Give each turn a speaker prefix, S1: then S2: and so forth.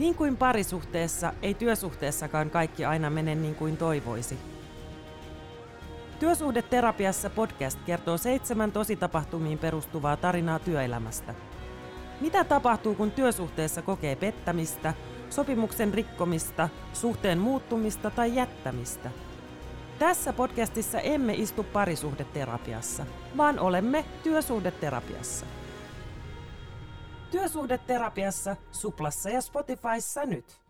S1: Niin kuin parisuhteessa, ei työsuhteessakaan kaikki aina mene niin kuin toivoisi. Työsuhdeterapiassa podcast kertoo seitsemän tositapahtumiin perustuvaa tarinaa työelämästä. Mitä tapahtuu, kun työsuhteessa kokee pettämistä, sopimuksen rikkomista, suhteen muuttumista tai jättämistä? Tässä podcastissa emme istu parisuhdeterapiassa, vaan olemme työsuhdeterapiassa. Työsuhdeterapiassa Suplassa ja Spotifyssa nyt.